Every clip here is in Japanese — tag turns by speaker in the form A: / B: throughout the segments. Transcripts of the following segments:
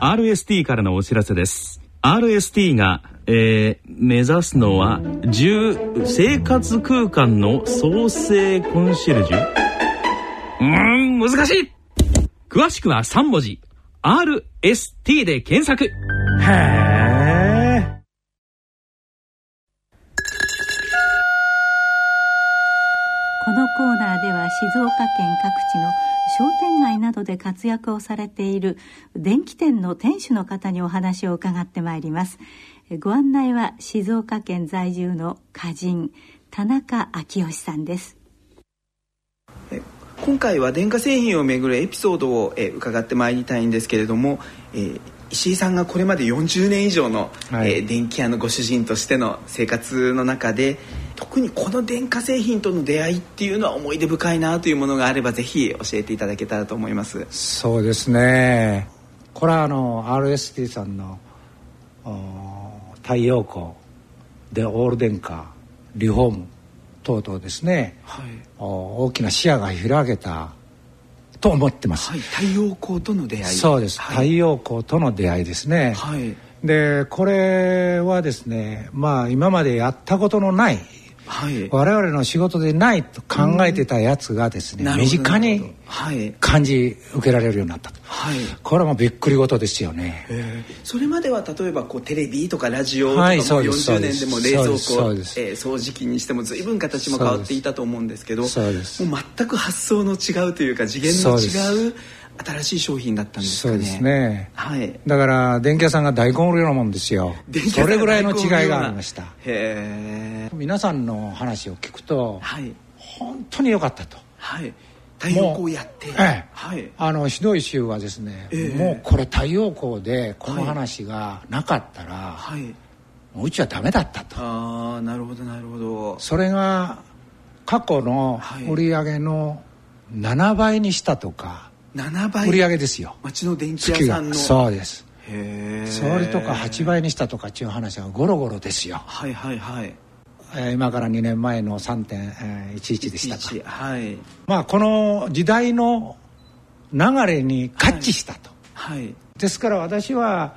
A: RST からのお知らせです。RST が、えー、目指すのは10生活空間の創生コンシェルジュ？うーん難しい。詳しくは3文字。RST で検索。へえ
B: このコーナーでは静岡県各地の商店街などで活躍をされている電気店の店主の方にお話を伺ってまいります。ご案内は静岡県在住の歌人田中昭義さんです。
C: 今回は電化製品をめぐるエピソードを、え伺ってまいりたいんですけれども、えー、石井さんがこれまで40年以上の、はい、えー、電気屋のご主人としての生活の中で特にこの電化製品との出会いっていうのは思い出深いなというものがあればぜひ教えていただけたらと思います。
D: そうですね。これはあの RST さんの太陽光でオール電化リフォーム等々ですね、はい、大きな視野が開けたと思ってます、はい、
C: 太陽光との出会い。
D: そうです、はい、太陽光との出会いですね、はい、でこれはですねまあ今までやったことのないはい、我々の仕事でないと考えてたやつがですね、身近に感じ受けられるようになったと、はい、これはもうびっくり事ですよね。
C: それまでは例えばこうテレビとかラジオとかも40年でも冷蔵庫、えー、掃除機にしても随分形も変わっていたと思うんですけどもう全く発想の違うというか次元の違う新しい商品だったんですかね。そうですね。
D: はい。だから電気屋さんが大根売るようなもんですよ。それぐらいの違いがありました。へえ。皆さんの話を聞くと、はい、本当に良かったと。
C: はい。太陽光やって、え
D: え、はい、あのひどい州はですね、えー、もうこれ太陽光でこの話がなかったら、はい、うちはダメだったと
C: ああなるほどなるほど
D: それが過去の売り上げの7倍にしたとか、
C: 7倍
D: 売り上げですよ。
C: 町の電気屋さんの。
D: そうです。それとか8倍にしたとかっていう話はゴロゴロですよ。
C: はいはいはい。
D: 今から2年前の3.11でしたか、はい、まあこの時代の流れに合致したと、はい、はい、ですから私は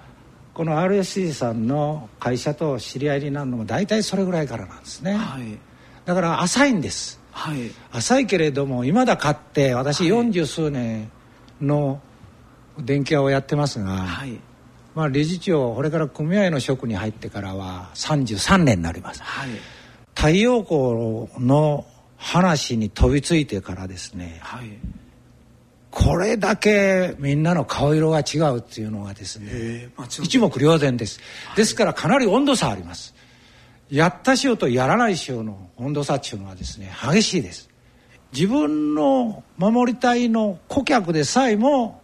D: この RSC さんの会社と知り合いになるのも大体それぐらいからなんですね、はい、だから浅いんです、はい、浅いけれども今だかって私四十数年の電気屋をやってますが、はい、まあ、理事長これから組合の職に入ってからは33年になります、はい、太陽光の話に飛びついてからですね、はい、これだけみんなの顔色が違うっていうのがですね一目瞭然です、ですからかなり温度差あります。やった潮とやらない潮の温度差っていうのはですね激しいです自分の守り隊の顧客でさえも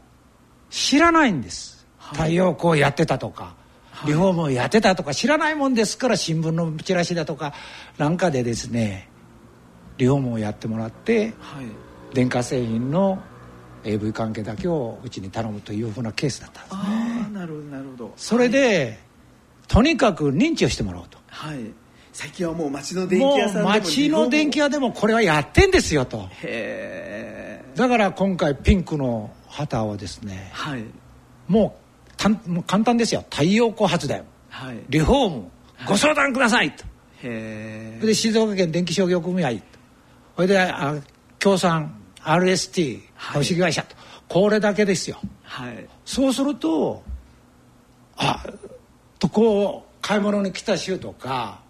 D: 知らないんです、はい、太陽光やってたとか、リフォームをやってたとか知らないもんですから新聞のチラシだとかなんかでですねリフォームをやってもらって、はい、電化製品の AV 関係だけをうちに頼むというふうなケースだったんですね。
C: なるほどなるほど。
D: それで、はい、とにかく認知をしてもらおうと。
C: はい最近はもう町の電気屋さんでも
D: 町の電気屋でもこれはやってんですよと。だから今回ピンクの旗をですね、はい、もうたんもう簡単ですよ。太陽光発電、はい、リフォーム。ご相談くださいと、へで静岡県電気商業組合。それであ協賛 RST 株式会社と、これだけですよ、はい、そうするとあとこう買い物に来た州とか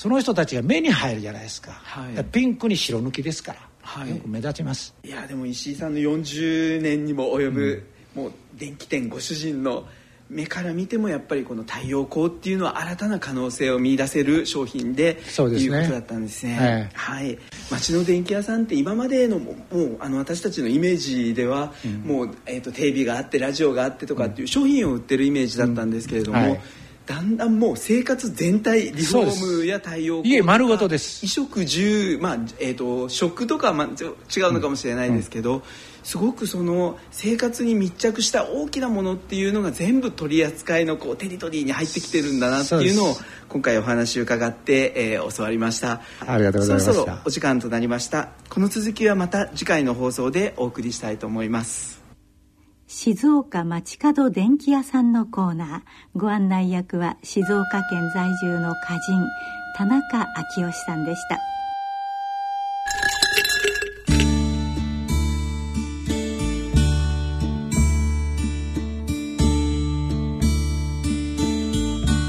D: その人たちが目に入るじゃないですか。はい、かピンクに白抜きですから、はい、よく目立ちます。
C: いやでも石井さんの40年にも及ぶ、うん、もう電気店ご主人の目から見てもやっぱりこの太陽光っていうのは新たな可能性を見出せる商品でそうですね。いうことだったんですね、はい、町の電気屋さんって今までのもうあの私たちのイメージでは、うん、もう、えーと、テレビがあってラジオがあってとかっていう商品を売ってるイメージだったんですけれども、うん。はいだんだんもう生活全体リフォームや太陽
D: 光丸ごとです。
C: 衣食住まあえっ、ー、と食とかまあ違うのかもしれないですけど、うん、すごくその生活に密着した大きなものっていうのが全部取り扱いのこうテリトリーに入ってきてるんだなっていうのを今回お話を伺って、えー、教わりました。
D: ありがとうございま
C: すそろそろお時間となりました。この続きはまた次回の放送でお送りしたいと思います
B: 静岡町角電気屋さんのコーナー。ご案内役は静岡県在住の歌人田中昭義さんでした。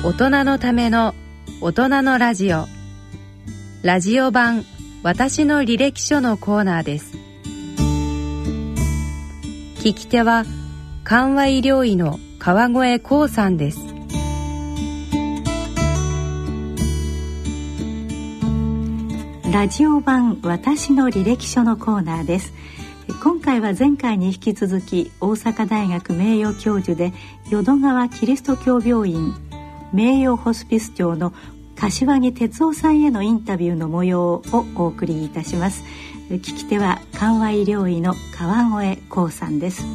E: 大人のための大人のラジオ。ラジオ版私の履歴書のコーナーです。聞き手は緩和医療医の川越光さんです。
B: ラジオ版私の履歴書のコーナーです。今回は前回に引き続き大阪大学名誉教授で淀川キリスト教病院名誉ホスピス長の柏木哲夫さんへのインタビューの模様をお送りいたします。聞き手は緩和医療医の川越光さんです。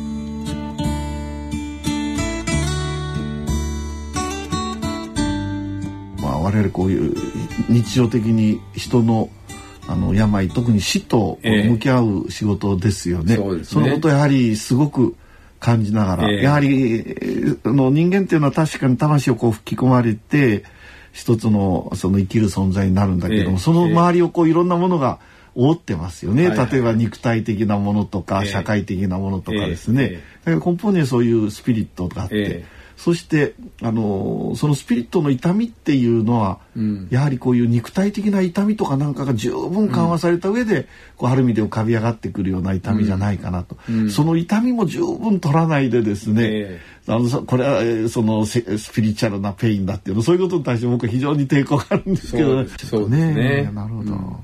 F: まあ我々こういう日常的に人のあの病特に死と向き合う仕事ですよね。えー、そね。そのことやはりすごく感じながら、えー、やはりあの人間っていうのは確かに魂をこう吹き込まれて一つのその生きる存在になるんだけども、えー、その周りをこういろんなものが覆ってますよね、例えば肉体的なものとか、社会的なものとかですね、だから根本にはそういうスピリットがあって、そしてあのそのスピリットの痛みっていうのは、うん、やはりこういう肉体的な痛みとかなんかが十分緩和された上で、うん、こうある意味で浮かび上がってくるような痛みじゃないかなと、うん、その痛みも十分取らないでですね、えー、あのこれはそのスピリチュアルな pain だっていうのそういうことに対して僕は非常に抵抗があるんですけどね。
A: そうです。ね。
F: なるほど、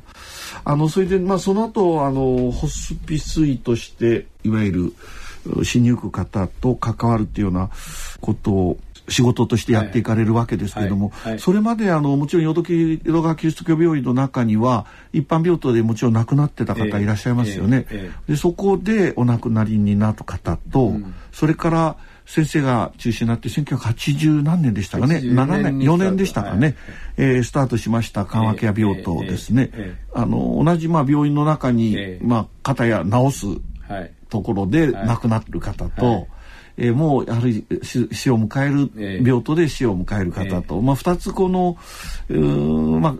F: あのそれでまあその後あのホスピス医としていわゆる死にゆく方と関わるっていうようなことを仕事としてやっていかれるわけですけれども、はいはいはい、それまであのもちろん淀川キリスト教病院の中には一般病棟でもちろん亡くなってた方いらっしゃいますよね。えーえー、でそこでお亡くなりになる方と、うん、それから先生が中心になって1980何年でしたかね。7年4年でしたかね、はい、えー、スタートしました緩和ケア病棟ですね、えーえー、あの同じまあ病院の中に、まあ、肩や治すところで亡くなる方と、はい。はいえー、もうやはり死を迎える病棟で死を迎える方と、えー、まあ、2つこのまあ、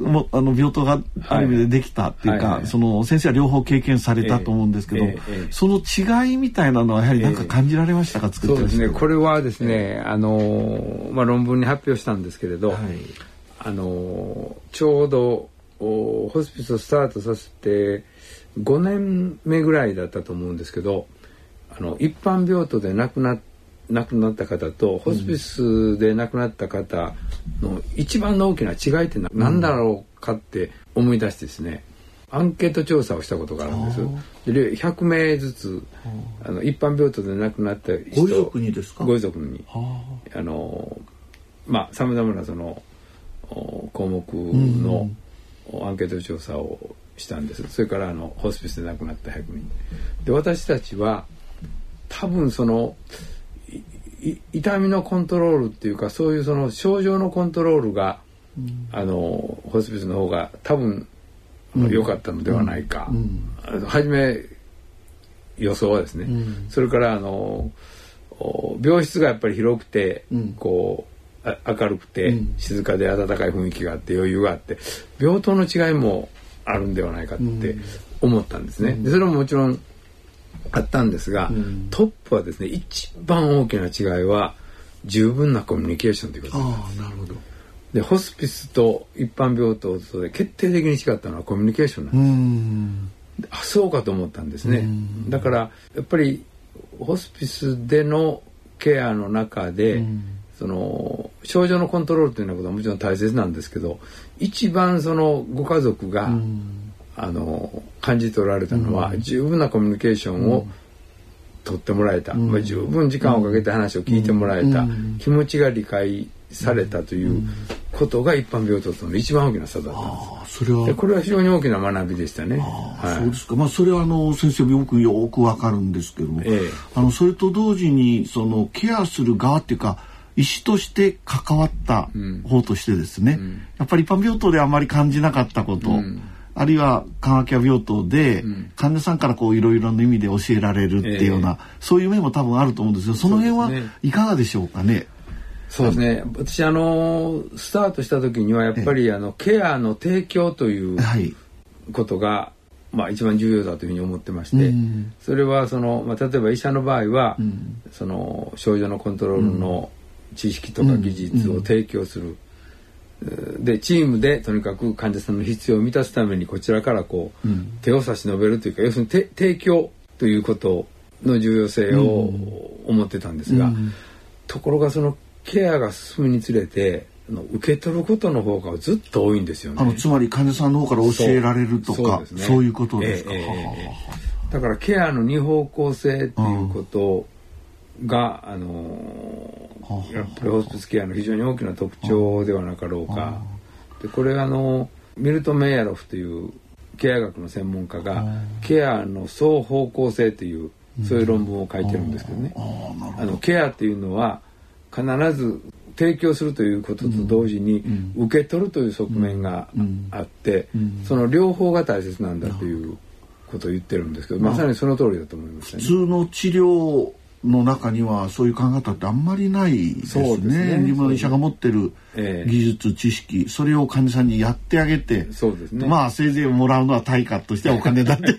F: もあの病棟がある意味でできたっていうか、はいはい。はい、その先生は両方経験されたと思うんですけど、えー、その違いみたいなのはやはり何か感じられましたか、作って
G: そうですね。これはですね、あのまあ、論文に発表したんですけれど、はい、あのちょうどホスピスをスタートさせて5年目ぐらいだったと思うんですけどあの一般病棟で亡くな亡くなった方とホスピスで亡くなった方の一番の大きな違いって何だろうかって思い出してですね、アンケート調査をしたことがあるんです。で100名ずつあの一般病棟で亡くなった人
F: ご遺族にですか？
G: ご遺族に。あのまあさまざまなその項目のアンケート調査をしたんです。それからあのホスピスで亡くなった100人。で私たちは多分その痛みのコントロールっていうかそういうその症状のコントロールが、うん、あのホスピスの方が多分良、うん、かったのではないか、うん、初め予想はですね、それからあの病室がやっぱり広くて、こう明るくて、静かで温かい雰囲気があって余裕があって病棟の違いもあるんではないかって思ったんですね。でそれももちろんあったんですが、うん、トップはですね一番大きな違いは十分なコミュニケーションということです。あなるほどでホスピスと一般病棟とで決定的に違ったのはコミュニケーションなんです。あそうかと思ったんですね。だからやっぱりホスピスでのケアの中で、その症状のコントロールというようなことはもちろん大切なんですけど一番そのご家族が、あの感じ取られたのは、十分なコミュニケーションを取ってもらえた、まあ、十分時間をかけて話を聞いてもらえた、気持ちが理解されたということが一般病棟との一番大きな差だったんです。それは。これは非常に大きな学びでしたね。
F: はい、そうですか。まあそれはあの先生よくよくわかるんですけども、ええ、あのそれと同時にそのケアする側っていうか。医師として関わった方としてですね、うん、やっぱり一般病棟であまり感じなかったこと、うん。あるいは緩和ケア病棟で、患者さんからこういろいろな意味で教えられるっていうような、えー、そういう面も多分あると思うんですけどその辺はいかがでしょうかね？
G: そうですね。私あのスタートした時にはやっぱりあのケアの提供ということが、まあ一番重要だというふうに思ってまして、それはそのまあ例えば医者の場合は、その症状のコントロールの知識とか技術を提供する。でチームでとにかく患者さんの必要を満たすためにこちらからこう、手を差し伸べるというか要するに提供ということの重要性を思ってたんですが、ところがそのケアが進むにつれて受け取ることの方がずっと多いんですよね。
F: あのつまり患者さんの方から教えられるとかそう,、ね、いうことですか、えーえ
G: ー、だからケアの二方向性っていうことが、あのー、やっぱりホスピスケアの非常に大きな特徴ではなかろうか。でこれあのミルト・メイヤロフというケア学の専門家がケアの双方向性というそういう論文を書いてるんですけどね。あのケアっていうのは必ず提供するということと同時に受け取るという側面があってその両方が大切なんだということを言ってるんですけどまさにその通りだと思います、
F: ね、普通の治療の中にはそういう考え方ってあんまりないですね。すね自分の医者が持ってる技術、知識、それを患者さんにやってあげて、
G: そうですね。
F: まあせいぜいもらうのは対価としてはお金だって。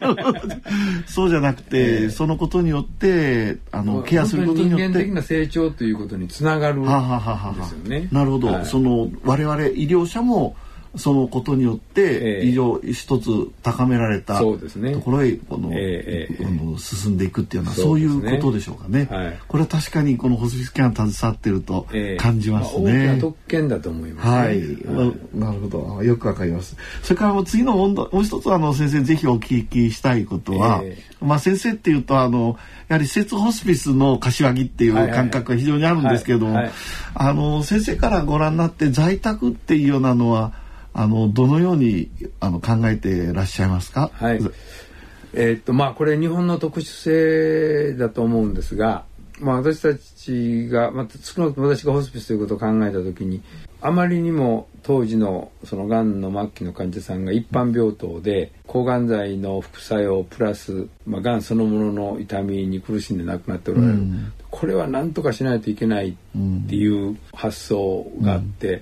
F: そうじゃなくて、えー、そのことによって、あの、ケアすることによって。
G: 人間的な成長ということにつながるんですよね。
F: なるほど。はい、その、我々医療者も、そのことによって医療一つ高められたところへこの、えー、進んでいくっていうようなそういうことでしょうかね、はい、これは確かにこのホスピスケアに携わってると感じますね、
G: えーまあ、特権だと思います、ね、
F: はい、はい、なるほど。よくわかります。それからもう次の問題もう一つあの先生ぜひお聞きしたいことは、えー、まあ先生っていうとあのやはり施設ホスピスの柏木っていう感覚が非常にあるんですけども、あの先生からご覧になって在宅っていうようなのはあのどのようにあの考えていらっしゃいますか？
G: はい。えー、っとまあこれ日本の特殊性だと思うんですが、まあ私たちがまあ少なくとも私がホスピスということを考えた時に、あまりにも当時のそのがんの末期の患者さんが一般病棟で抗がん剤の副作用プラス、まあ、がんそのものの痛みに苦しんで亡くなっておられる、うん、これは何とかしないといけないっていう発想があって、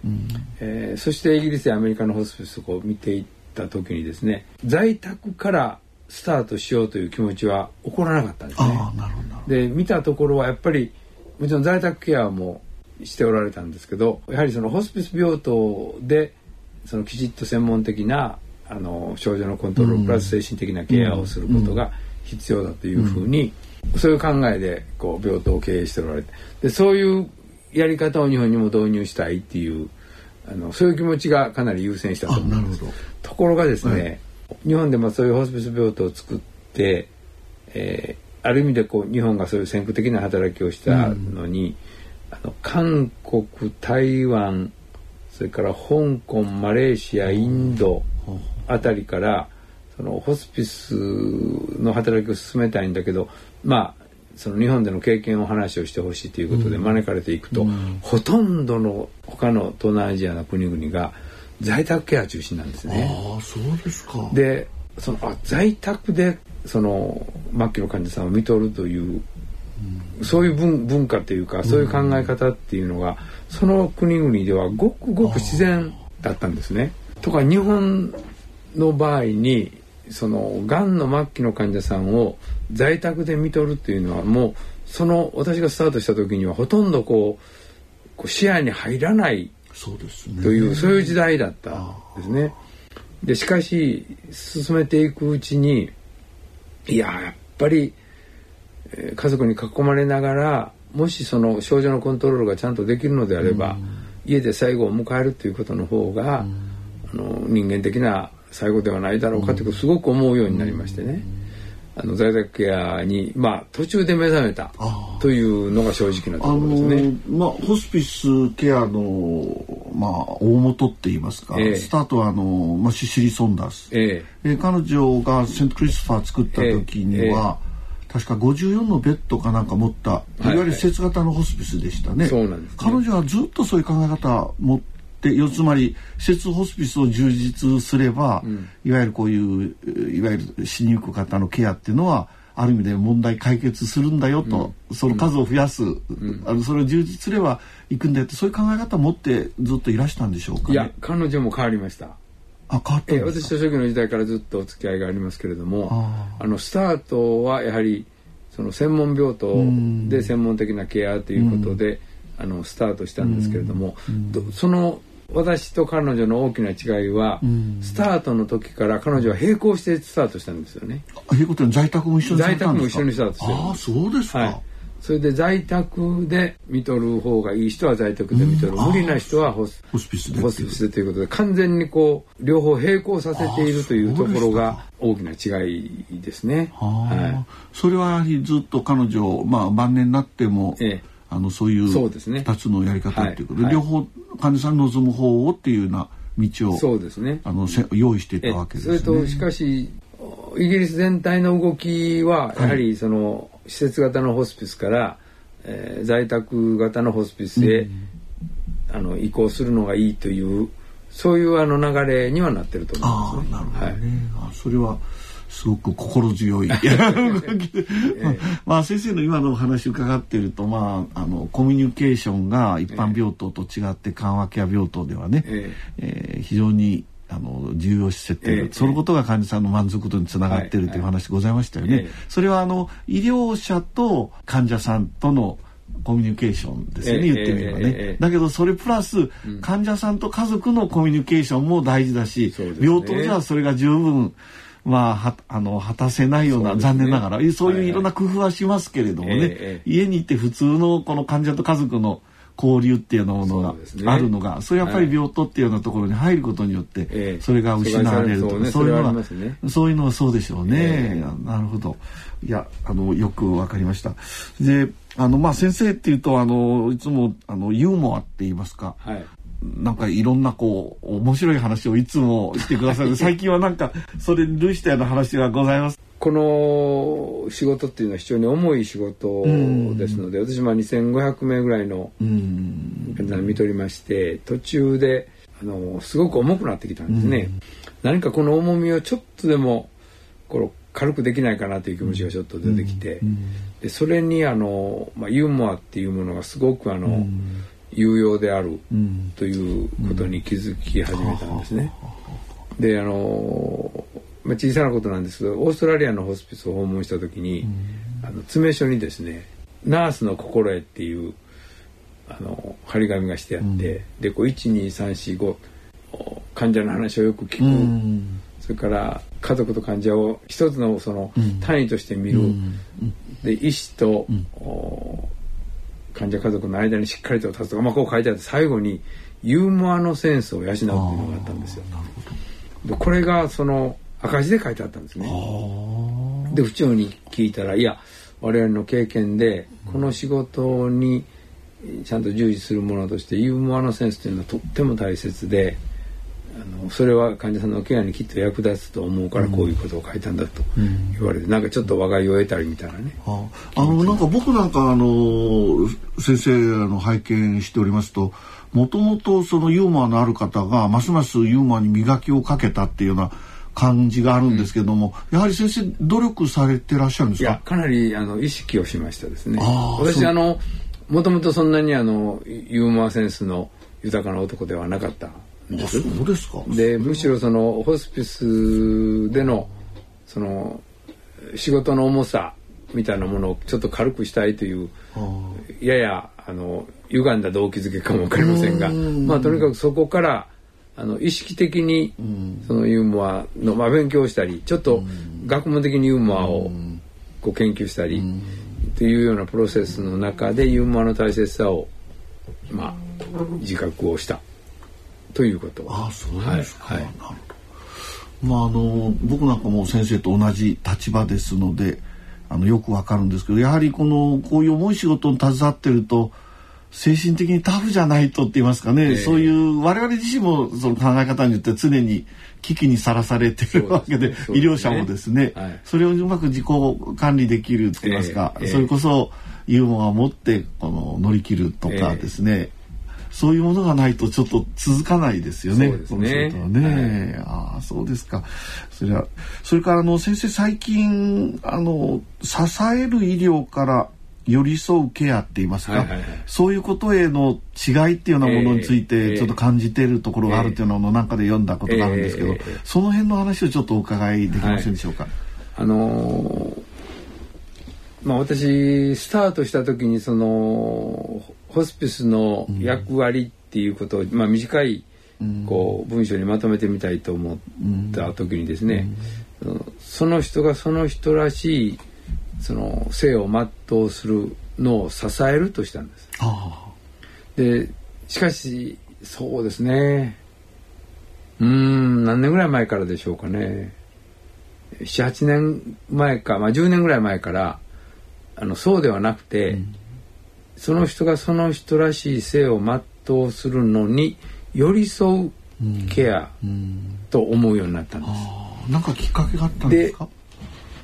G: えー、そしてイギリスやアメリカのホスピスを見ていった時にですね在宅からスタートしようという気持ちは起こらなかったんですね。で見たところはやっぱりもちろん在宅ケアもしておられたんですけどやはりそのホスピス病棟でそのきちっと専門的なあの症状のコントロールプラス精神的なケアをすることが必要だというふうに、そういう考えでこう病棟を経営しておられてでそういうやり方を日本にも導入したいっていうあのそういう気持ちがかなり優先したと思います。ところがですね、はい、日本でもそういうホスピス病棟を作って、えー、ある意味でこう日本がそういう先駆的な働きをしたのに、うん、あの韓国台湾それから香港マレーシアインドあたりからそのホスピスの働きを進めたいんだけどまあその日本での経験を話をしてほしいということで招かれていくと、うん、ほとんどの他の東南アジアの国々が在宅ケア中心なんですね。
F: あそうですか。
G: でそのあ在宅でその末期の患者さんを見とるという、うん、そういう文文化というかそういう考え方っていうのが、その国々ではごくごく自然だったんですね。とか日本の場合にそのがんの末期の患者さんを在宅で見とるっていうのはもうその私がスタートした時にはほとんどこうこう視野に入らないというそういう時代だったんですね。でしかし進めていくうちにいややっぱり、えー、家族に囲まれながらもしその症状のコントロールがちゃんとできるのであれば、家で最後を迎えるということの方が、あの人間的な最後ではないだろうかということをすごく思うようになりましてね。あの在宅ケアに、まあ、途中で目覚めたというのが正直なところですね。
F: まあ、ホスピスケアの、まあ、大元って言いますか、えー、スタートはあの、まあ、シシリ・ソンダース、えー、え。ー、彼女がセントクリスファー作った時には、えー、確か54のベッドかなんか持った、いわゆる施設型のホスピスでしたね。はいはい、彼女はずっとそういう考え方持っで要つまり施設ホスピスを充実すれば、うん、いわゆるこういういわゆる死にゆく方のケアっていうのはある意味で問題解決するんだよと、うん、その数を増やす、うん、あのそれを充実すればいくんだよってそういう考え方を持ってずっといらしたんでしょうか、ね、
G: いや彼女も変わりました。
F: あ変わった
G: え私と初期の時代からずっとお付き合いがありますけれどもあのスタートはやはりその専門病棟で専門的なケアということで、あのスタートしたんですけれども、その私と彼女の大きな違いは、スタートの時から彼女は並行してスタートしたんですよね。
F: 並行って在宅も一緒に
G: 在宅も一緒にスタートして
F: ああそうですか、はい
G: それで在宅で見とる方がいい人は在宅で見とる、無理な人はホス
F: ピスで
G: ホスピスでということで完全にこう両方並行させているというところが大きな違いですね。
F: はい、それはずっと彼女、まあ、晩年になっても、ええ、あのそういう2つのやり方っていうこと。で、はい、両方患者さん望む方をっていうような道を
G: そうですね。
F: あのせ用意していたわけですね。
G: それとしかしイギリス全体の動きはやはりその、施設型のホスピスから、えー、在宅型のホスピスへ、うん、あの移行するのがいいというそういうあの流れにはなってると思います、ね、
F: あなるほどね、はい、あそれはすごく心強い。まあ先生の今のお話伺っているとまああのコミュニケーションが一般病棟と違って緩和ケア病棟ではね、え。えー、非常にあの重要視してて、えー、そのことが患者さんの満足度につながっているという話ございましたよね。はい。はい、それはあの医療者と患者さんとのコミュニケーションですよね、えー、言ってみればね、えー、だけどそれプラス、患者さんと家族のコミュニケーションも大事だし、ね、病棟ではそれが十分まあ、はあの果たせないような、ね、残念ながら。そういういろんな工夫はしますけれどもね、はいはい、家にいて普通のこの患者と家族の交流っていうようなものがあるのがそ、ね,、れやっぱり病棟っていうようなところに入ることによって、それが失われるとか、そういうのは、そういうのはそうでしょうね、なるほど。いやあのよくわかりました。であのまあ先生っていうとあのいつもあのユーモアって言いますか、はい、なんかいろんなこう面白い話をいつもしてくださる。最近はなんかそれに類したような話がございます
G: この仕事っていうのは非常に重い仕事ですので、私も2500名ぐらいの方見とりまして途中であのすごく重くなってきたんですね。何かこの重みをちょっとでもこの軽くできないかなという気持ちがちょっと出てきて、でそれにあの、まあ、ユーモアっていうものがすごくあの、有用であるということに気づき始めたんですね。であのまあ、小さなことなんですけどオーストラリアのホスピスを訪問した時に、うん、あの詰め所にですね「ナースの心得」っていうあの張り紙がしてあって、うん、でこう12345患者の話をよく聞く、うん、それから家族と患者を一つのその単位として見る、で医師と、患者家族の間にしっかりと立つとか、まあ、こう書いてあって最後にユーモアのセンスを養うっていうのがあったんですよ。でこれがその赤字で書いてあったんですね。で府長に聞いたらいや我々の経験でこの仕事にちゃんと従事するものとしてユーモアのセンスというのはとっても大切であのそれは患者さんのケアにきっと役立つと思うからこういうことを書いたんだと言われて、うん、なんかちょっと和解を得たりみたいなね。
F: ああのなんか僕なんかあの先生の拝見しておりますともともとそのユーモアのある方がますますユーモアに磨きをかけたっていうような感じがあるんですけども、うん、やはり先生努力されてらっしゃるんですか？
G: いやかなりあの意識をしましたですね。私あのもともとそんなにあのユーモアセンスの豊かな男ではなかったんです。
F: そうですか。
G: でむしろそのホスピスでのその仕事の重さみたいなものをちょっと軽くしたいというややあの歪んだ動機づけかも分かりませんがまあとにかくそこからあの意識的にそのユーモアの、まあ、勉強したりちょっと学問的にユーモアをこう研究したりっていうようなプロセスの中でユーモアの大切さを、まあ、自覚をした。ということ。
F: あそうですか、はいはい、まああの僕なんかも先生と同じ立場ですのであのよくわかるんですけどやはりこのこういう重い仕事に携わってると精神的にタフじゃないとって言いますかね、えー、そういう我々自身もその考え方によって常に危機にさらされてるわけで、ね、医療者もですね、はい、それをうまく自己管理できるって言いますか、えーえー、それこそユーモアを持ってこの乗り切るとかですね、そういうものがないとちょっと続かないですよね。
G: そうですね。
F: ね、はい、ああそうですか。それはそれからあの先生最近あの支える医療から寄り添うケアって言いますか、はいはいはい、そういうことへの違いっていうようなものについてちょっと感じているところがあるっていうのをなんかで読んだことがあるんですけど、その辺の話をちょっとお伺いできませんでしょうか？はい、
G: あのー、まあ私スタートした時にそのホスピスの役割っていうことを、うん、まあ短いこう文章にまとめてみたいと思った時にですね、うん、その人がその人らしいその生を全うするのを支えるとしたんです。でしかしそうですね。うん何年ぐらい前からでしょうかね。78年前か、まあ、10年ぐらい前からあのそうではなくて、うん、その人がその人らしい生を全うするのに寄り添うケアと思うようになったんです。
F: うん、なんかきっかけがあったんですか？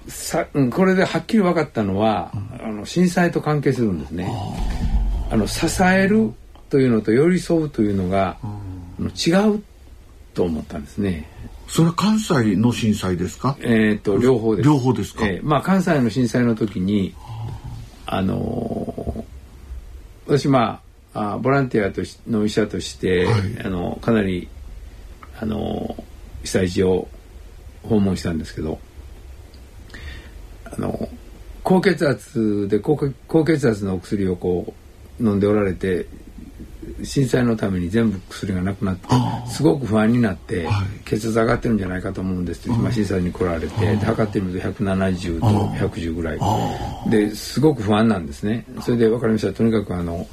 G: さこれではっきり分かったのは、うん、あの震災と関係するんですね。あの支えるというのと寄り添うというのが、うん、違うと思ったんですね。
F: それは関西の震災ですか？
G: えっ、と両方です。
F: 両方ですか？
G: えー、まあ関西の震災の時に、あのー、私まああボランティアとしの医者として、はい、あのかなりあの被災地を訪問したんですけど。あの高血圧で高高血圧のお薬をこう飲んでおられて震災のために全部薬がなくなってすごく不安になって、はい、血圧上がってるんじゃないかと思うんですって、まあ、震災に来られて測ってみると170と110ぐらい。ですごく不安なんですね。それで分かりました。とにかくあの、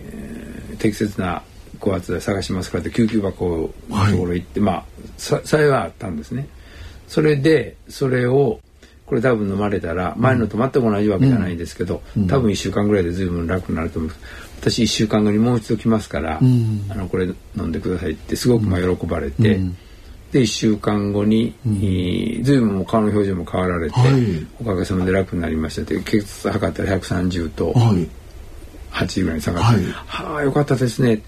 G: えー、適切な高圧で探しますからって救急箱のところ行って、はい、まあ幸いはあったんですね。それでそれをこれ多分飲まれたら前のと全く同じわけじゃないんですけど、うん、多分1週間ぐらいで随分楽になると思います私1週間後にもう一度来ますから、うん、あのこれ飲んでくださいってすごくまあ喜ばれて、うん、で1週間後に、うん、随分もう顔の表情も変わられて、はい、おかげさまで楽になりましたって血圧測ったら130と8ぐらいに下がって、はあよかったですね。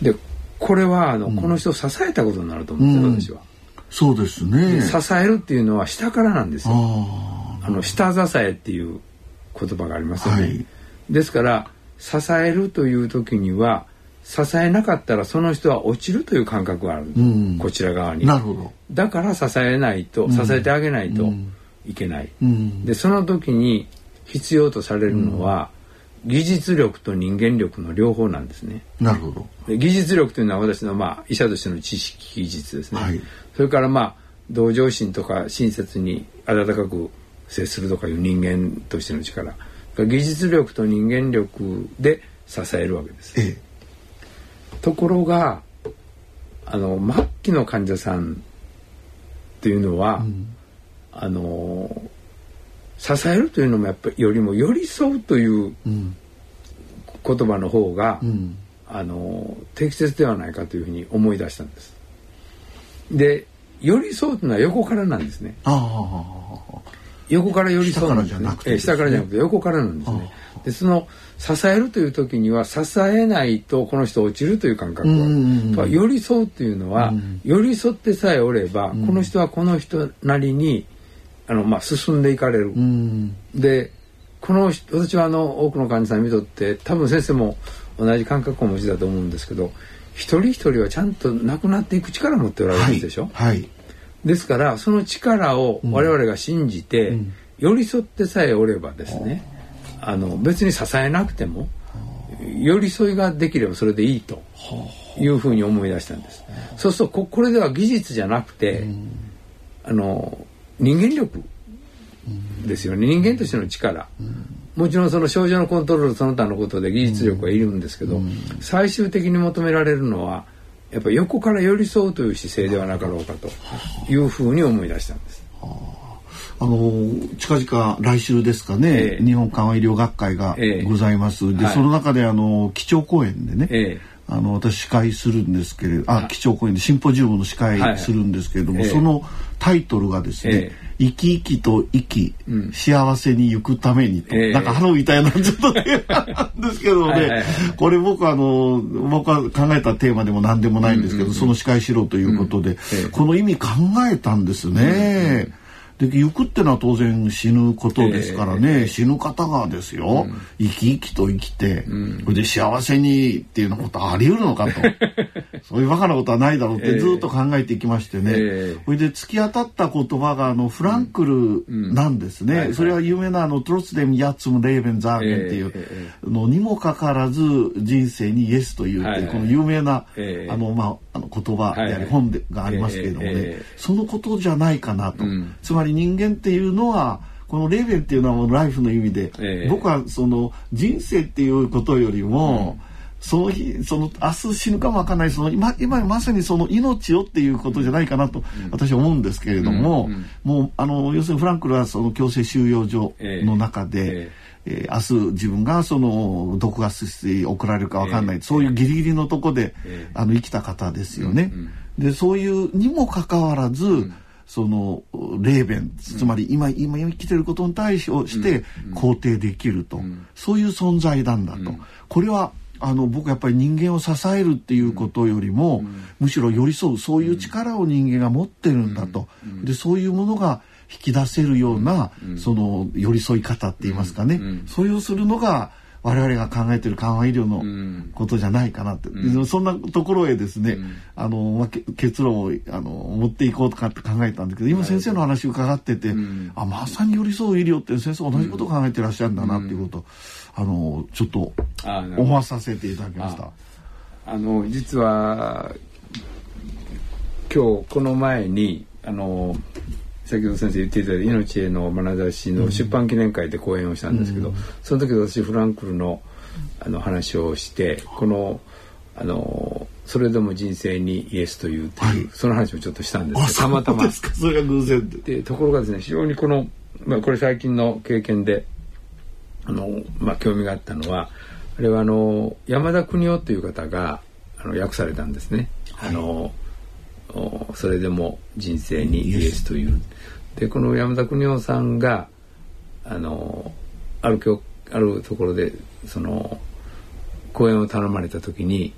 G: でこれはあの、この人を支えたことになると思うん。ですよ、私は。
F: そうですね。
G: 支えるっていうのは下からなんですよ。あの下支えっていう言葉がありますよね、はい、ですから支えるという時には支えなかったらその人は落ちるという感覚がある、うん、こちら側に。
F: なるほど。
G: だから支えないと、支えてあげないといけない、うん、でその時に必要とされるのは、技術力と人間力の両方なんですね。
F: なるほど。
G: 技術力というのは私のまあ医者としての知識技術ですね。はい、それからまあ同情心とか親切に温かく接するとかいう人間としての力。技術力と人間力で支えるわけです。ええ、ところがあの末期の患者さんっていうのは、うん、あの支えるというのもやっぱりよりも寄り添うという言葉の方が、うん、あの適切ではないかというふうに思い出したんです。で寄り添うというのは横からなんですね。横から寄り添うんですね。下からじゃなくて横からなんですね。でその支えるという時には支えないとこの人落ちるという感覚がある。寄り添うというのは、寄り添ってさえおれば、この人はこの人なりにあの、まあ、進んでいかれる。でこの私はあの多くの患者さん見とって多分先生も同じ感覚をお持ちだと思うんですけど一人一人はちゃんと亡くなっていく力を持っておられるでしょ、
F: はい、はい、
G: ですからその力を我々が信じて、うん、寄り添ってさえおればですね、うん、あの別に支えなくても寄り添いができればそれでいいというふうに思い出したんです。そうするとこれでは技術じゃなくて、うん、あの人間力ですよね。人間としての力、もちろんその症状のコントロールその他のことで技術力はいるんですけど、最終的に求められるのはやっぱり横から寄り添うという姿勢ではなかろうかというふうに思い出したんです。
F: あ。の近々来週ですかね、えー、日本緩和医療学会がございます、えー、で、はい、その中であの基調講演でね、えー、あの私司会するんですけれどあ基調講演でシンポジウムの司会するんですけれども、はいはい、そのタイトルがですね、えー生き生きと生き、うん、幸せに逝くためにと、えー、なんかハローみたいなちょっとねなんですけどね。はい、これ僕あの僕は考えたテーマでも何でもないんですけど、うんうんうん、その司会しろということで、うん。えー、この意味考えたんですね。うんで行くってのは当然死ぬことですからね、えー、死ぬ方がですよ、うん、生き生きと生きて、うん、それで幸せにっていうようなことあり得るのかと そういうバカなことはないだろうってずっと考えていきましてね、えー、それで突き当たった言葉があのフランクルなんですね、うん、それは有名なあのトロツデム・ヤッツム・レーベン・ザーゲンっていうのにもかかわらず人生にイエスというってい。うこの有名な、あのまああの言葉であり本でがありますけれどもね、そのことじゃないかなと、つまり人間っていうのはこのレーベンっていうのはもうライフの意味で、えー、僕はその人生っていうことよりも、うんその日その明日死ぬかもわかんないその今今まさにその命をっていうことじゃないかなと私は思うんですけれども、うんうん、もうあの要するにフランクルはその強制収容所の中で、えー、えー、明日自分がその毒ガス室に送られるかわかんない、えー、そういうギリギリのとこで、えー、あの生きた方ですよね。うんうん、でそういうにもかかわらず、うん。そのレーベンつまり今今生きてることに対して肯定できると、そういう存在なんだと、これはあの僕やっぱり人間を支えるっていうことよりも、むしろ寄り添うそういう力を人間が持ってるんだと、でそういうものが引き出せるような、その寄り添い方って言いますかね、それをするのが我々が考えてる緩和医療のことじゃないかなって、うん、そんなところへですね、うん、あの、まあ、結論をあの持っていこうとかって考えたんだけど今先生の話伺ってて、うん、あまさに寄り添う医療って先生同じことを考えてらっしゃるんだなっていうこと、あのちょっと思わさせていただきました。
G: あの実は今日この前にあの先ほど先生言っていただいた「命への眼差し」の出版記念会で講演をしたんですけど、うん、その時私フランクルのあの話をしてこのあのそれでも人生にイエスというという、はい、その話をちょっとしたんです
F: けどたまたま。それが偶然
G: でところがですね非常にこの、まあ、これ最近の経験であの、まあ、興味があったのはあれはあの山田邦夫という方があの訳されたんですね。はい、あのそれでも人生にイエスという。でこの山田邦夫さんがあのあるあるところでその講演を頼まれた時に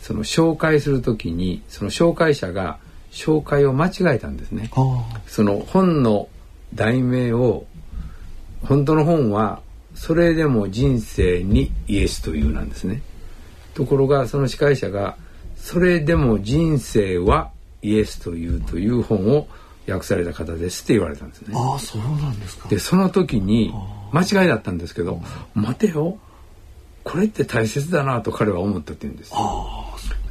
G: その紹介する時にその紹介者が紹介を間違えたんですね。その本の題名を本当の本はそれでも人生にイエスというなんですね。ところがその司会者がそれでも人生はイエスというという本を訳された方ですって言われたんですね。
F: ああそうなんですか。
G: でその時に間違いだったんですけど待てよこれって大切だなと彼は思ったって言うんです。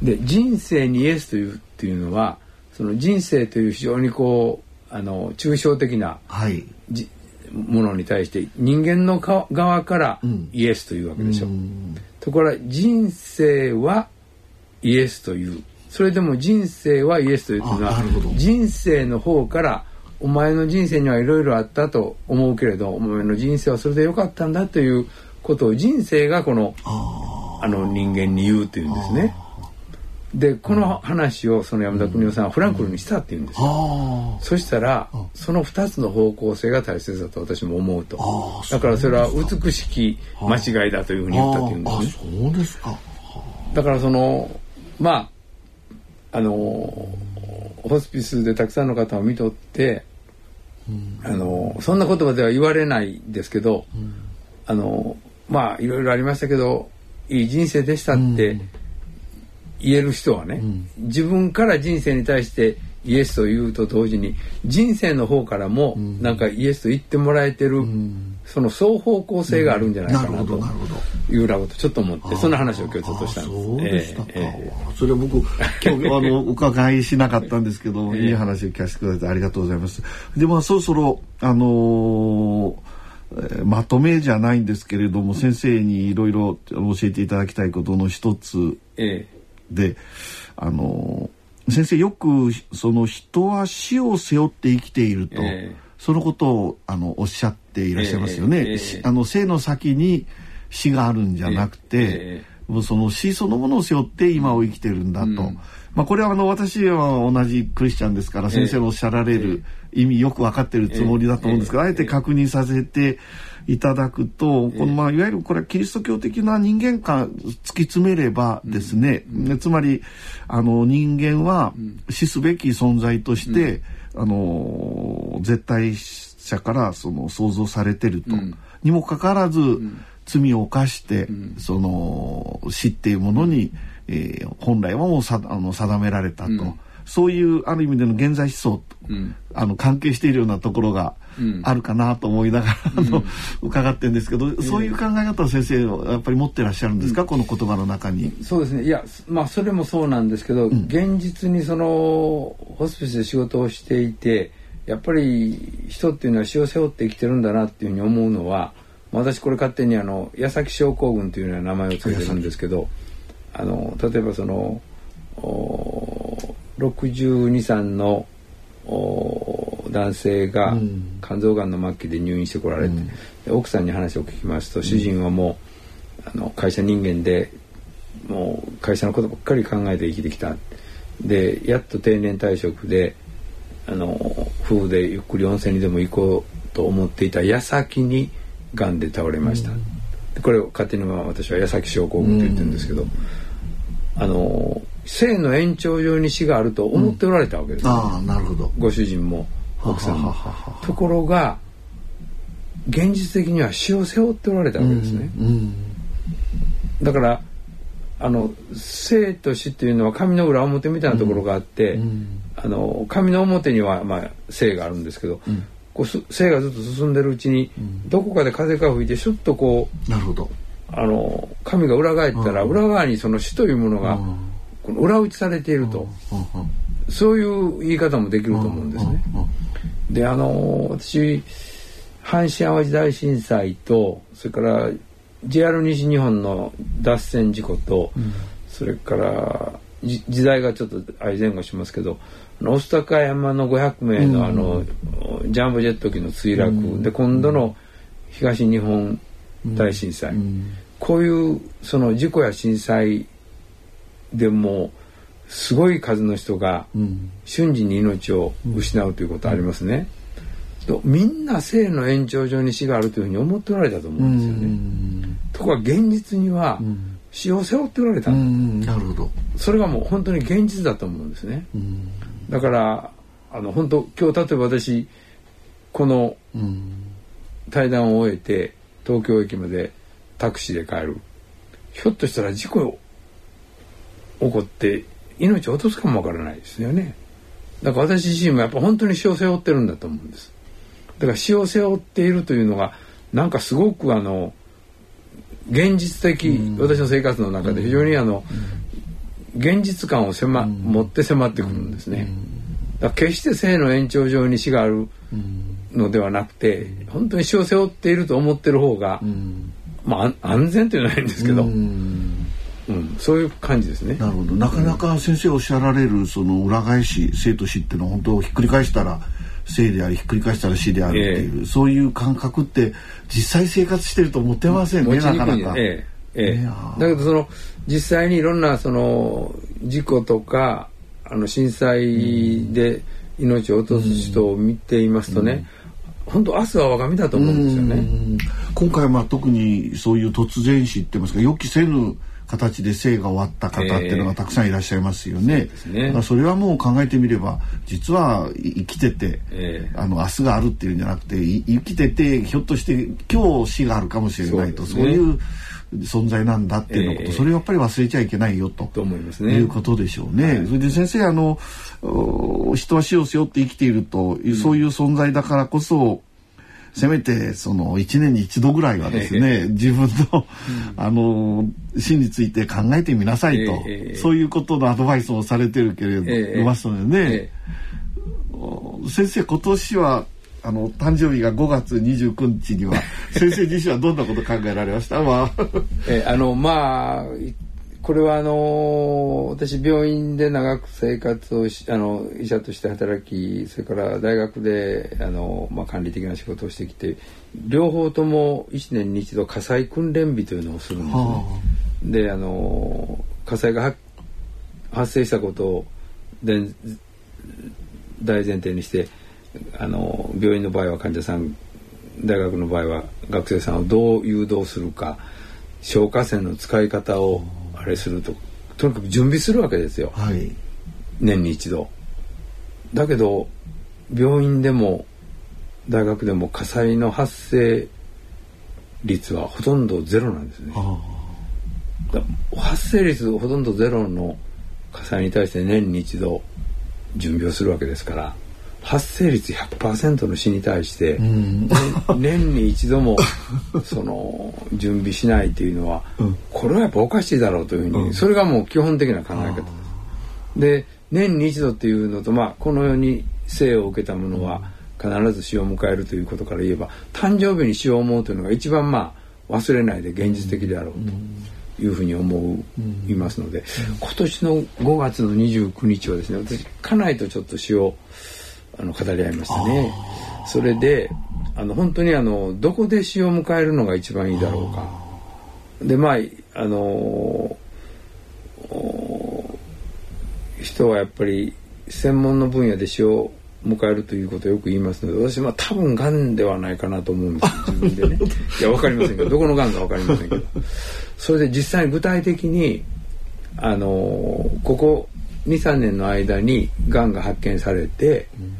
G: で人生にイエスというっていうのはその人生という非常にこうあの抽象的な、はい、ものに対して人間の側からイエスというわけでしょ。うん、ところが人生はイエスというそれでも人生はイエスというのは人生の方からお前の人生にはいろいろあったと思うけれどお前の人生はそれでよかったんだということを人生がこのあの人間に言うというんですね。でこの話をその山田邦夫さんはフランクルにしたって言うんですよ。そしたらその2つの方向性が大切だと私も思うと。だからそれは美しき間違いだというふうに言ったって言うんですね。
F: そうですか。
G: だからそのまああのホスピスでたくさんの方を見とって、うん、あのそんな言葉では言われないですけど、うん、あのまあいろいろありましたけどいい人生でしたって言える人はね、うん、自分から人生に対してイエスと言うと同時に人生の方からもなんかイエスと言ってもらえてる、その双方向性があるんじゃないかなというようなことちょっと思ってそんな話を今日ちょっとしたんです。そうですか、
F: えー、それは僕今日あの お伺いしなかったんですけど、いい話を聞かせてくださってありがとうございます。でまあそろそろあのーえまとめじゃないんですけれども先生にいろいろ教えていただきたいことの一つで、え。あの先生よくその人は死を背負って生きていると、えそのことをあのおっしゃっていらっしゃいますよね。えあの生の先に死があるんじゃなくて、その死そのものを背負って今を生きてるんだと。うん。まあ、これはあの私は同じクリスチャンですから先生のおっしゃられる意味よく分かってるつもりだと思うんですけど、あえて確認させていただくと、このまあいわゆるこれはキリスト教的な人間観突き詰めればですね、つまりあの人間は死すべき存在として、あの絶対者からその想像されてると、にもかかわらず、罪を犯して、その死っていうものに、えー、本来はもうさあの定められたと、うん、そういうある意味での現在思想と、うん、あの関係しているようなところがあるかなと思いながら、あの伺ってるんですけど、そういう考え方を先生はやっぱり持ってらっしゃるんですか、この言葉の中に。
G: そうですね。いやまあそれもそうなんですけど、現実にそのホスピスで仕事をしていてやっぱり人っていうのは死を背負って生きてるんだなっていうふうに思うのは私これ勝手にあの矢崎症候群というような名前を付けてるんですけど。あの例えばその62歳の男性が肝臓がんの末期で入院してこられて、うん、奥さんに話を聞きますと、主人はもうあの会社人間でもう会社のことばっかり考えて生きてきた。でやっと定年退職であの夫婦でゆっくり温泉にでも行こうと思っていた矢先にがんで倒れました、うん、これを勝手に私は矢先症候群と言ってるんですけど、うん。あの性の延長上に死があると思っておられたわけです、
F: ね、ああなるほど。
G: ご主人も奥さんも。ところが現実的には死を背負っておられたわけですね、うんうん、だからあの生と死っていうのは紙の裏表みたいなところがあって、うん、あの紙の表には、まあ、生があるんですけど、こう生がずっと進んでるうちに、どこかで風が吹いてシュッとこ
F: うなるほど。
G: あの神が裏返ったら裏側にその死というものがこの裏打ちされていると。そういう言い方もできると思うんですね。であの私阪神・淡路大震災とそれから JR 西日本の脱線事故と、それから時代がちょっと相前後しますけど御巣鷹山の500名のあの、ジャンボジェット機の墜落、で今度の東日本大震災、うん、こういうその事故や震災でもすごい数の人が瞬時に命を失うということありますね。とみんな生の延長上に死があるというふうに思っておられたと思うんですよね。ところが現実には死を背負っておられた。
F: なるほど。
G: それがもう本当に現実だと思うんですね。だからあの本当今日例えば私この対談を終えて東京駅までタクシーで帰るひょっとしたら事故起こって命を落とすかもわからないですよね。だから私自身もやっぱ本当に死を背負ってるんだと思うんです。だから死を背負っているというのがなんかすごくあの現実的、うん、私の生活の中で非常にあの、うん、現実感を迫、うん、持って迫ってくるんですね、だ決して生の延長上に死があるのではなくて本当に死を背負っていると思ってる方が、うん、まあ安全というのはないんですけど、うん、うん、そういう感じですね。
F: なるほど。なかなか先生おっしゃられるその裏返し生と死っていうのは本当ひっくり返したら生でありひっくり返したら死であるっていう、えー、そういう感覚って実際生活してると思ってませんね、なかなか。え
G: え。ええ、だけどその実際にいろんなその事故とかあの震災で命を落とす人を見ていますとね、本当明日は我が身だと思うんですよね。
F: 今回まあ特にそういう突然死ってますか予期せぬ形で生が終わった方っていうのがたくさんいらっしゃいますよね。えー、そね。それはもう考えてみれば実は生きてて、えー、あの明日があるっていうんじゃなくて生きててひょっとして今日死があるかもしれないとそう,、いう存在なんだっていうのこと、えー、それをやっぱり忘れちゃいけないよと。
G: と思いますね。
F: いうことでしょうね。はい、それで先生あの人は死を背負って生きているという、そういう存在だからこそせめてその1年に一度ぐらいはですね自分の、あの死について考えてみなさいと、そういうことのアドバイスをされてるけれど、ますのでね、先生今年はあの誕生日が5月29日には 先生自身はどんなこと考えられました、まあ。
G: えあのまあこれはあの私病院で長く生活をしあの医者として働きそれから大学であの、まあ、管理的な仕事をしてきて両方とも1年に一度火災訓練日というのをするんですね。であの火災が発生したことを大前提にしてあの病院の場合は患者さん大学の場合は学生さんをどう誘導するか消火栓の使い方をあれするととにかく準備するわけですよ、はい、年に一度。だけど病院でも大学でも火災の発生率はほとんどゼロなんですね。発生率ほとんどゼロの火災に対して年に一度準備をするわけですから発生率100%の死に対して、うん、年に一度も その準備しないというのは、うん、これはやっぱおかしいだろうというふうに、うん、それがもう基本的な考え方です。で年に一度っていうのと、まあ、この世に生を受けたものは必ず死を迎えるということから言えば誕生日に死を思うというのが一番まあ忘れないで現実的であろうというふうに思いますので、今年の5月の29日はですね私家内とちょっと死をあの語り合いましたね。それであの本当にあのどこで死を迎えるのが一番いいだろうか。でまああの人はやっぱり専門の分野で死を迎えるということをよく言いますので私は多分がんではないかなと思うんです自分でね いや分かりませんけどどこのがんか分かりませんけどそれで実際に具体的にあのここ23年の間にがんが発見されて、うん、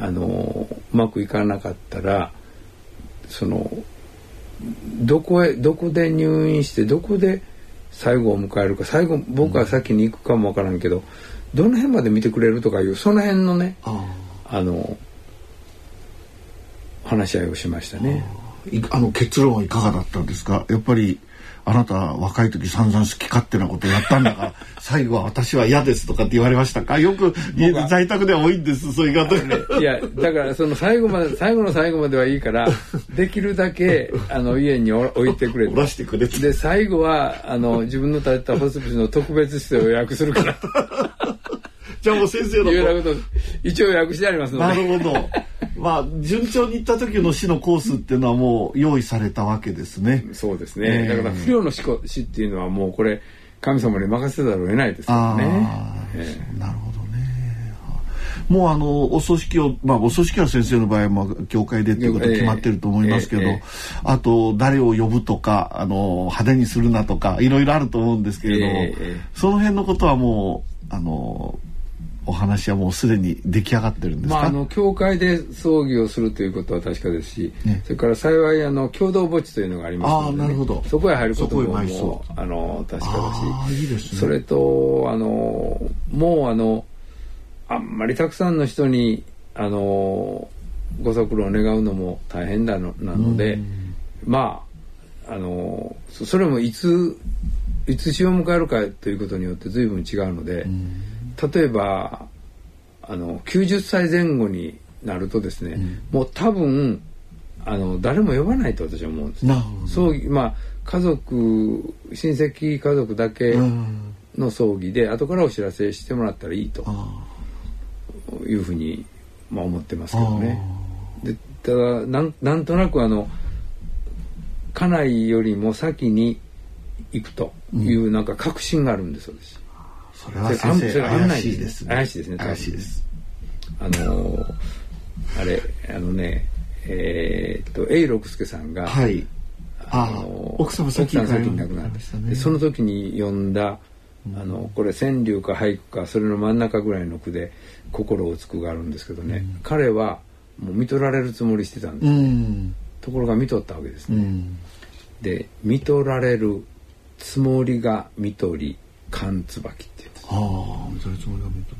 G: あのうまくいかなかったらそのどこへどこで入院してどこで最後を迎えるか最後僕は先に行くかも分からんけど、どの辺まで見てくれるとかいうその辺のねあの話し合いをしましたね。
F: あの結論はいかがだったんですか？やっぱりあなた若い時散々好き勝手なことやったんだから 最後は私は嫌ですとかって言われましたか？よく在宅では多いんですそういう方、
G: ね、いやだからその最後まで最後の最後まではいいからできるだけあの家に置いてくれ
F: 出してくれ
G: で最後はあの自分の建てたホスピスの特別室を予約するから
F: じゃあもう先生の
G: いうようなこと一応予約してありますので
F: なるほどまあ順調にいった時の死のコースっていうのはもう用意されたわけですね。
G: そうですね。えー、だから不良の死死っていうのはもうこれ神様に任せざるを得ないですからね。
F: えー、なるほどね。もうあのお葬式をまあお葬式は先生の場合も教会でっていうこと決まってると思いますけど、えーえー、あと誰を呼ぶとかあの派手にするなとかいろいろあると思うんですけれども、その辺のことはもうあのお話はもうすでに出来上がってるんですか、まあ、あ
G: の教会で葬儀をするということは確かですし、ね、それから幸いあの共同墓地というのがありますので、ね、なるほど。そこへ入ることももうあの確かだしいいです、ね、それとあのもうあのあんまりたくさんの人にあのご足労を願うのも大変だのなので、まああのそれもいついつ死を迎えるかということによって随分違うので。例えばあの90歳前後になるとですね、うん、もう多分あの誰も呼ばないと私は思うんです。葬儀まあ家族親戚家族だけの葬儀で後からお知らせしてもらったらいいというふうに、まあ、思ってますけどね。でただなんなんとなくあの家内よりも先に行くというなんか確信があるんです私。
F: それは先生怪しいです
G: ね。怪しいですね。
F: 怪しいです。
G: あのー、あれ、あのね、えー、っと、永六輔さんが、
F: はい。あの奥様
G: 先に亡くなった、ね、その時に読んだ、あのこれ川柳か俳句かそれの真ん中ぐらいの句で「心をつく」があるんですけどね、うん、彼はもう見とられるつもりしてたんです、うん、ところが見とったわけですね。うん、で見とられるつもりが見とり寒椿っていうんで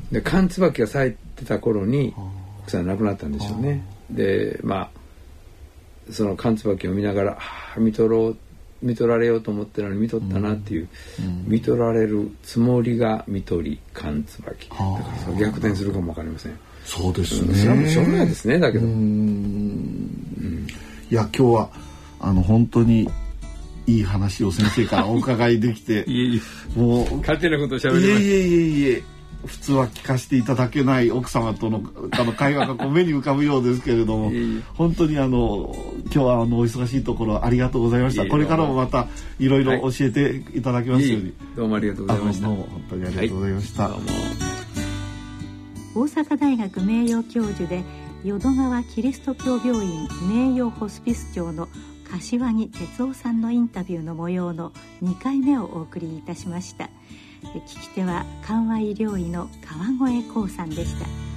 G: す。で寒椿が咲いてた頃に奥さん亡くなったんでしょうね。でまあその寒椿を見ながら「ああ見とろう見とられようと思ってるのに見とったな」っていう、うん、見とられるつもりが見とり寒椿だからそ逆転するかも分かりません。
F: そうですね。
G: それはもうしょうがないですねだけど。う
F: んいや今日はあの本当にいい話を先生からお伺いできて。
G: いえいえ。もう勝手なこと喋りま
F: したいえいえいえいえ。普通は聞かせていただけない奥様とのあの会話がこう目に浮かぶようですけれども。本当にあの今日はあのお忙しいところありがとうございました。これからもまたいろいろ教えていただきますように、はい、
G: どうもありがとうございました。
F: どうも本当にありがとうございました、はい、
B: 大阪大学名誉教授で淀川キリスト教病院名誉ホスピス長の柏木哲夫さんのインタビューの模様の2回目をお送りいたしました。聞き手は緩和医療医の川越光さんでした。